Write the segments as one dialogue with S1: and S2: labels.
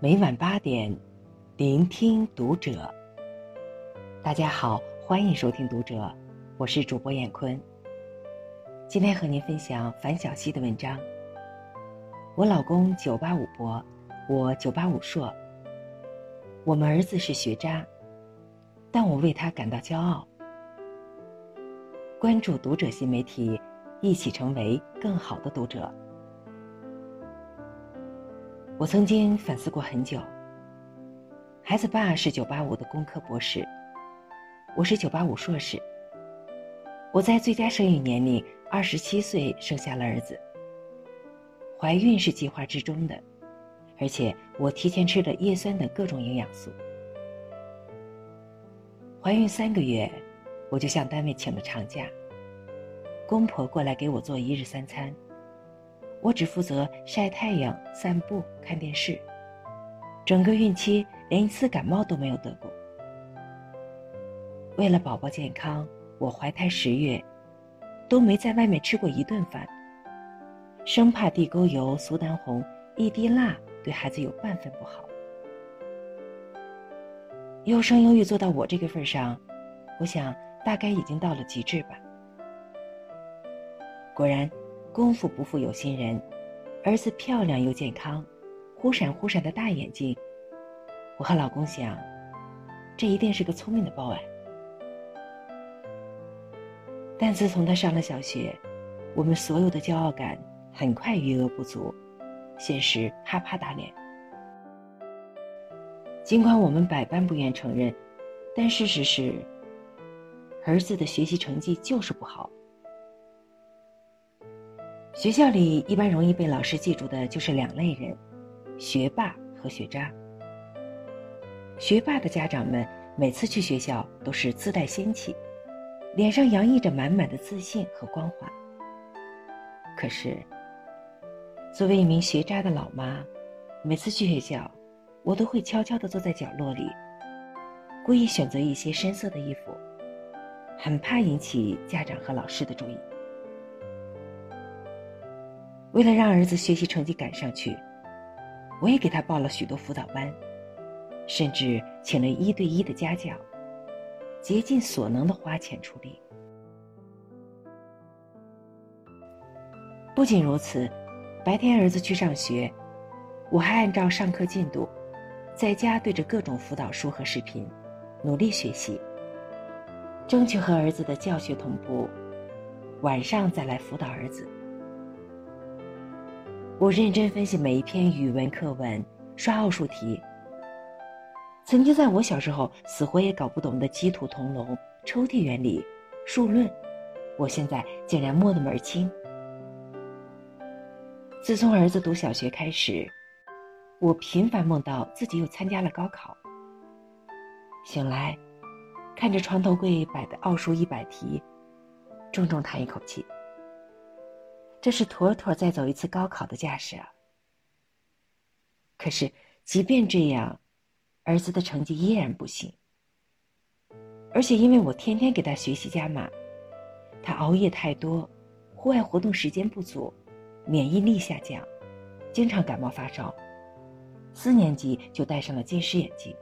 S1: 每晚八点，聆听读者。大家好，欢迎收听《读者》，我是主播闫坤。今天和您分享樊晓溪的文章。我老公九八五博，我九八五硕。我们儿子是学渣，但我为他感到骄傲。关注《读者》新媒体，一起成为更好的读者。我曾经反思过很久。孩子爸是九八五的工科博士，我是九八五硕士。我在最佳生育年龄二十七岁生下了儿子。怀孕是计划之中的，而且我提前吃了叶酸等各种营养素。怀孕三个月，我就向单位请了长假。公婆过来给我做一日三餐。我只负责晒太阳、散步、看电视。整个孕期连一次感冒都没有得过。为了宝宝健康，我怀胎十月，都没在外面吃过一顿饭。生怕地沟油、苏丹红、一滴辣对孩子有半分不好。优生优育做到我这个份上，我想大概已经到了极致吧。果然。功夫不负有心人，儿子漂亮又健康，忽闪忽闪的大眼睛。我和老公想，这一定是个聪明的报恩。但自从他上了小学，我们所有的骄傲感很快余额不足，现实啪啪打脸。尽管我们百般不愿承认，但事实是，儿子的学习成绩就是不好。学校里一般容易被老师记住的就是两类人：学霸和学渣。学霸的家长们每次去学校都是自带仙气，脸上洋溢着满满的自信和光环。可是，作为一名学渣的老妈，每次去学校，我都会悄悄地坐在角落里，故意选择一些深色的衣服，很怕引起家长和老师的注意。为了让儿子学习成绩赶上去，我也给他报了许多辅导班，甚至请了一对一的家教，竭尽所能的花钱出力。不仅如此，白天儿子去上学，我还按照上课进度，在家对着各种辅导书和视频，努力学习，争取和儿子的教学同步，晚上再来辅导儿子。我认真分析每一篇语文课文，刷奥数题。曾经在我小时候死活也搞不懂的鸡兔同笼、抽屉原理、数论，我现在竟然摸得门儿清。自从儿子读小学开始，我频繁梦到自己又参加了高考。醒来，看着床头柜摆的奥数一百题，重重叹一口气。这是妥妥再走一次高考的架势啊！可是，即便这样，儿子的成绩依然不行。而且，因为我天天给他学习加码，他熬夜太多，户外活动时间不足，免疫力下降，经常感冒发烧。四年级就戴上了近视眼镜。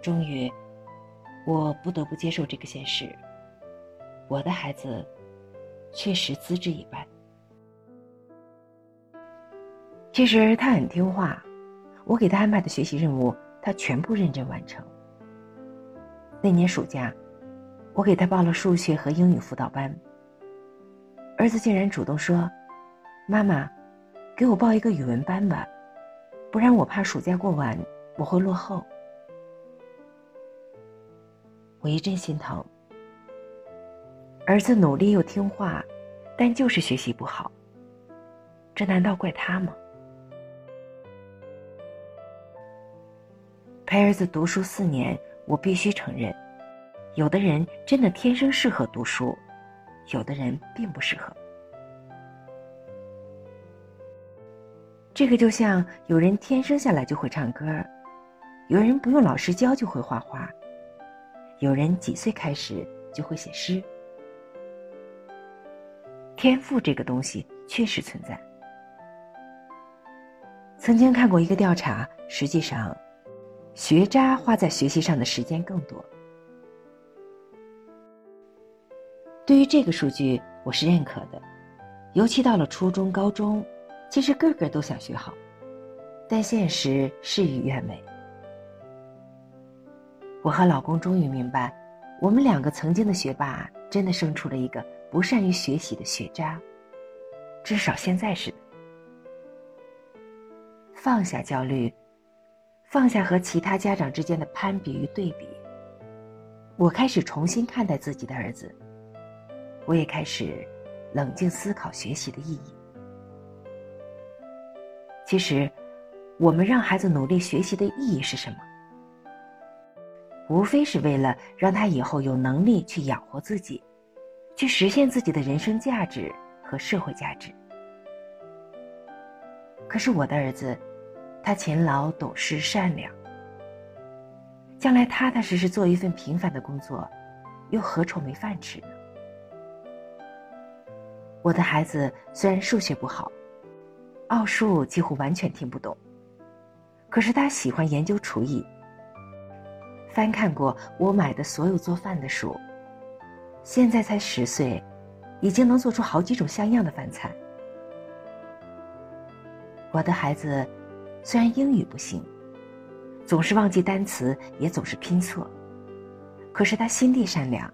S1: 终于，我不得不接受这个现实：我的孩子。确实资质一般。其实他很听话，我给他安排的学习任务，他全部认真完成。那年暑假，我给他报了数学和英语辅导班。儿子竟然主动说：“妈妈，给我报一个语文班吧，不然我怕暑假过完我会落后。”我一阵心疼。儿子努力又听话，但就是学习不好。这难道怪他吗？陪儿子读书四年，我必须承认，有的人真的天生适合读书，有的人并不适合。这个就像有人天生下来就会唱歌，有人不用老师教就会画画，有人几岁开始就会写诗。天赋这个东西确实存在。曾经看过一个调查，实际上，学渣花在学习上的时间更多。对于这个数据，我是认可的，尤其到了初中、高中，其实个个都想学好，但现实事与愿违。我和老公终于明白，我们两个曾经的学霸，真的生出了一个不善于学习的学渣，至少现在是。放下焦虑，放下和其他家长之间的攀比与对比，我开始重新看待自己的儿子。我也开始冷静思考学习的意义。其实，我们让孩子努力学习的意义是什么？无非是为了让他以后有能力去养活自己，去实现自己的人生价值和社会价值。可是我的儿子，他勤劳、懂事、善良，将来踏踏实实做一份平凡的工作，又何愁没饭吃呢？我的孩子虽然数学不好，奥数几乎完全听不懂，可是他喜欢研究厨艺。翻看过我买的所有做饭的书，现在才十岁，已经能做出好几种像样的饭菜。我的孩子虽然英语不行，总是忘记单词，也总是拼错，可是他心地善良。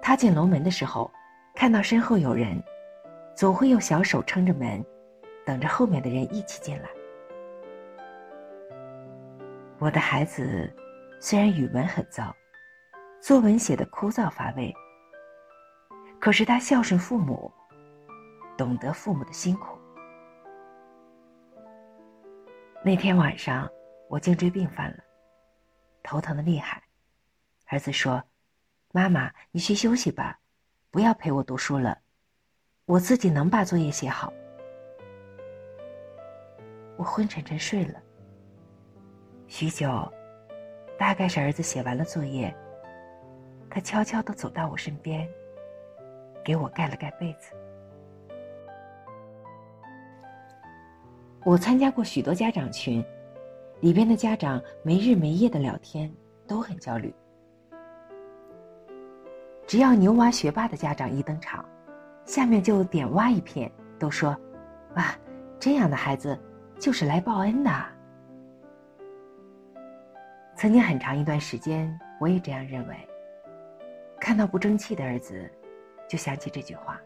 S1: 他进楼门的时候。看到身后有人，总会用小手撑着门，等着后面的人一起进来。我的孩子虽然语文很糟，作文写的枯燥乏味，可是他孝顺父母，懂得父母的辛苦。那天晚上，我颈椎病犯了，头疼的厉害。儿子说：“妈妈，你去休息吧。”不要陪我读书了，我自己能把作业写好。我昏沉沉睡了。许久，大概是儿子写完了作业，他悄悄的走到我身边，给我盖了盖被子。我参加过许多家长群，里边的家长没日没夜的聊天，都很焦虑。只要牛娃学霸的家长一登场，下面就点哇一片，都说：“哇，这样的孩子就是来报恩的。”曾经很长一段时间，我也这样认为。看到不争气的儿子，就想起这句话：“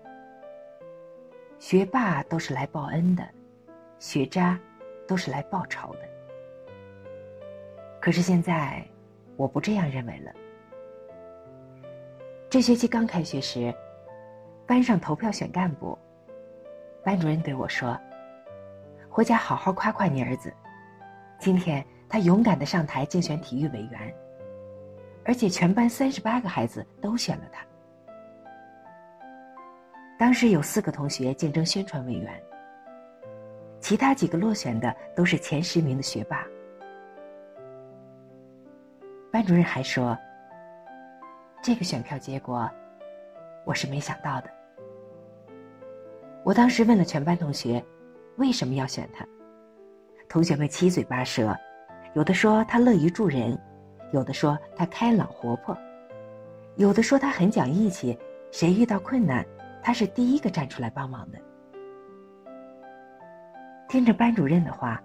S1: 学霸都是来报恩的，学渣都是来报仇的。”可是现在，我不这样认为了。这学期刚开学时，班上投票选干部，班主任对我说：“回家好好夸夸你儿子，今天他勇敢的上台竞选体育委员，而且全班三十八个孩子都选了他。当时有四个同学竞争宣传委员，其他几个落选的都是前十名的学霸。”班主任还说。这个选票结果，我是没想到的。我当时问了全班同学，为什么要选他？同学们七嘴八舌，有的说他乐于助人，有的说他开朗活泼，有的说他很讲义气，谁遇到困难，他是第一个站出来帮忙的。听着班主任的话，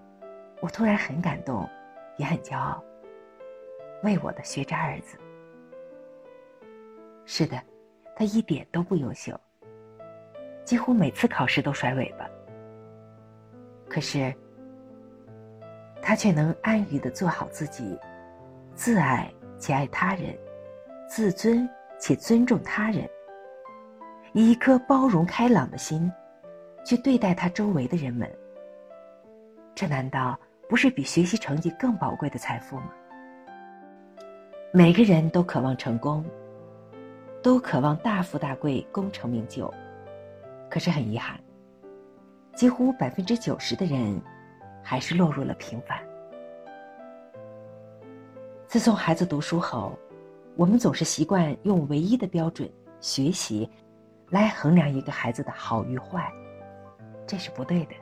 S1: 我突然很感动，也很骄傲，为我的学渣儿子。是的，他一点都不优秀，几乎每次考试都甩尾巴。可是，他却能安于的做好自己，自爱且爱他人，自尊且尊重他人，以一颗包容开朗的心，去对待他周围的人们。这难道不是比学习成绩更宝贵的财富吗？每个人都渴望成功。都渴望大富大贵、功成名就，可是很遗憾，几乎百分之九十的人，还是落入了平凡。自从孩子读书后，我们总是习惯用唯一的标准——学习，来衡量一个孩子的好与坏，这是不对的。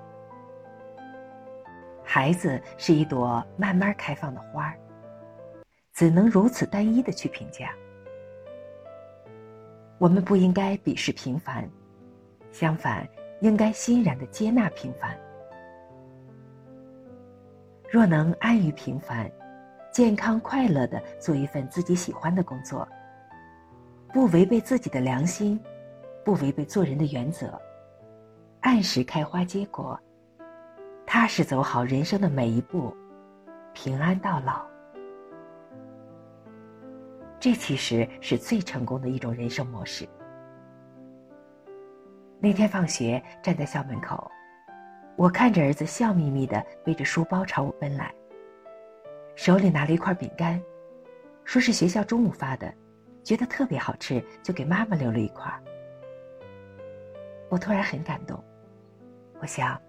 S1: 孩子是一朵慢慢开放的花儿，怎能如此单一的去评价？我们不应该鄙视平凡，相反，应该欣然的接纳平凡。若能安于平凡，健康快乐的做一份自己喜欢的工作，不违背自己的良心，不违背做人的原则，按时开花结果，踏实走好人生的每一步，平安到老。这其实是最成功的一种人生模式。那天放学站在校门口，我看着儿子笑眯眯的背着书包朝我奔来，手里拿了一块饼干，说是学校中午发的，觉得特别好吃，就给妈妈留了一块。我突然很感动，我想，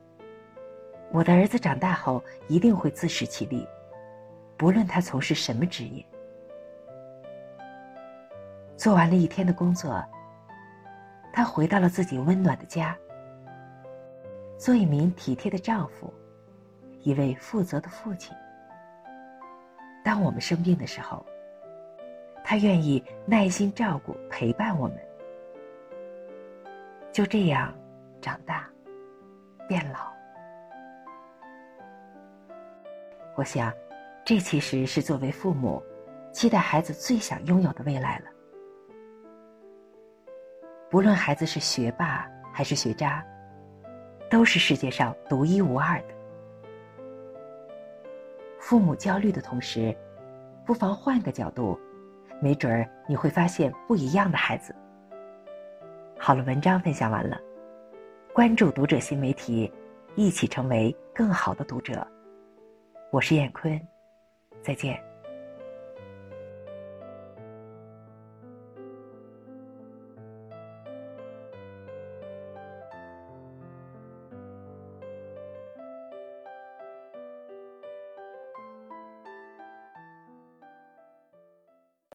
S1: 我的儿子长大后一定会自食其力，不论他从事什么职业。做完了一天的工作，他回到了自己温暖的家，做一名体贴的丈夫，一位负责的父亲。当我们生病的时候，他愿意耐心照顾、陪伴我们。就这样，长大，变老。我想，这其实是作为父母，期待孩子最想拥有的未来了。不论孩子是学霸还是学渣，都是世界上独一无二的。父母焦虑的同时，不妨换个角度，没准儿你会发现不一样的孩子。好了，文章分享完了，关注读者新媒体，一起成为更好的读者。我是燕坤，再见。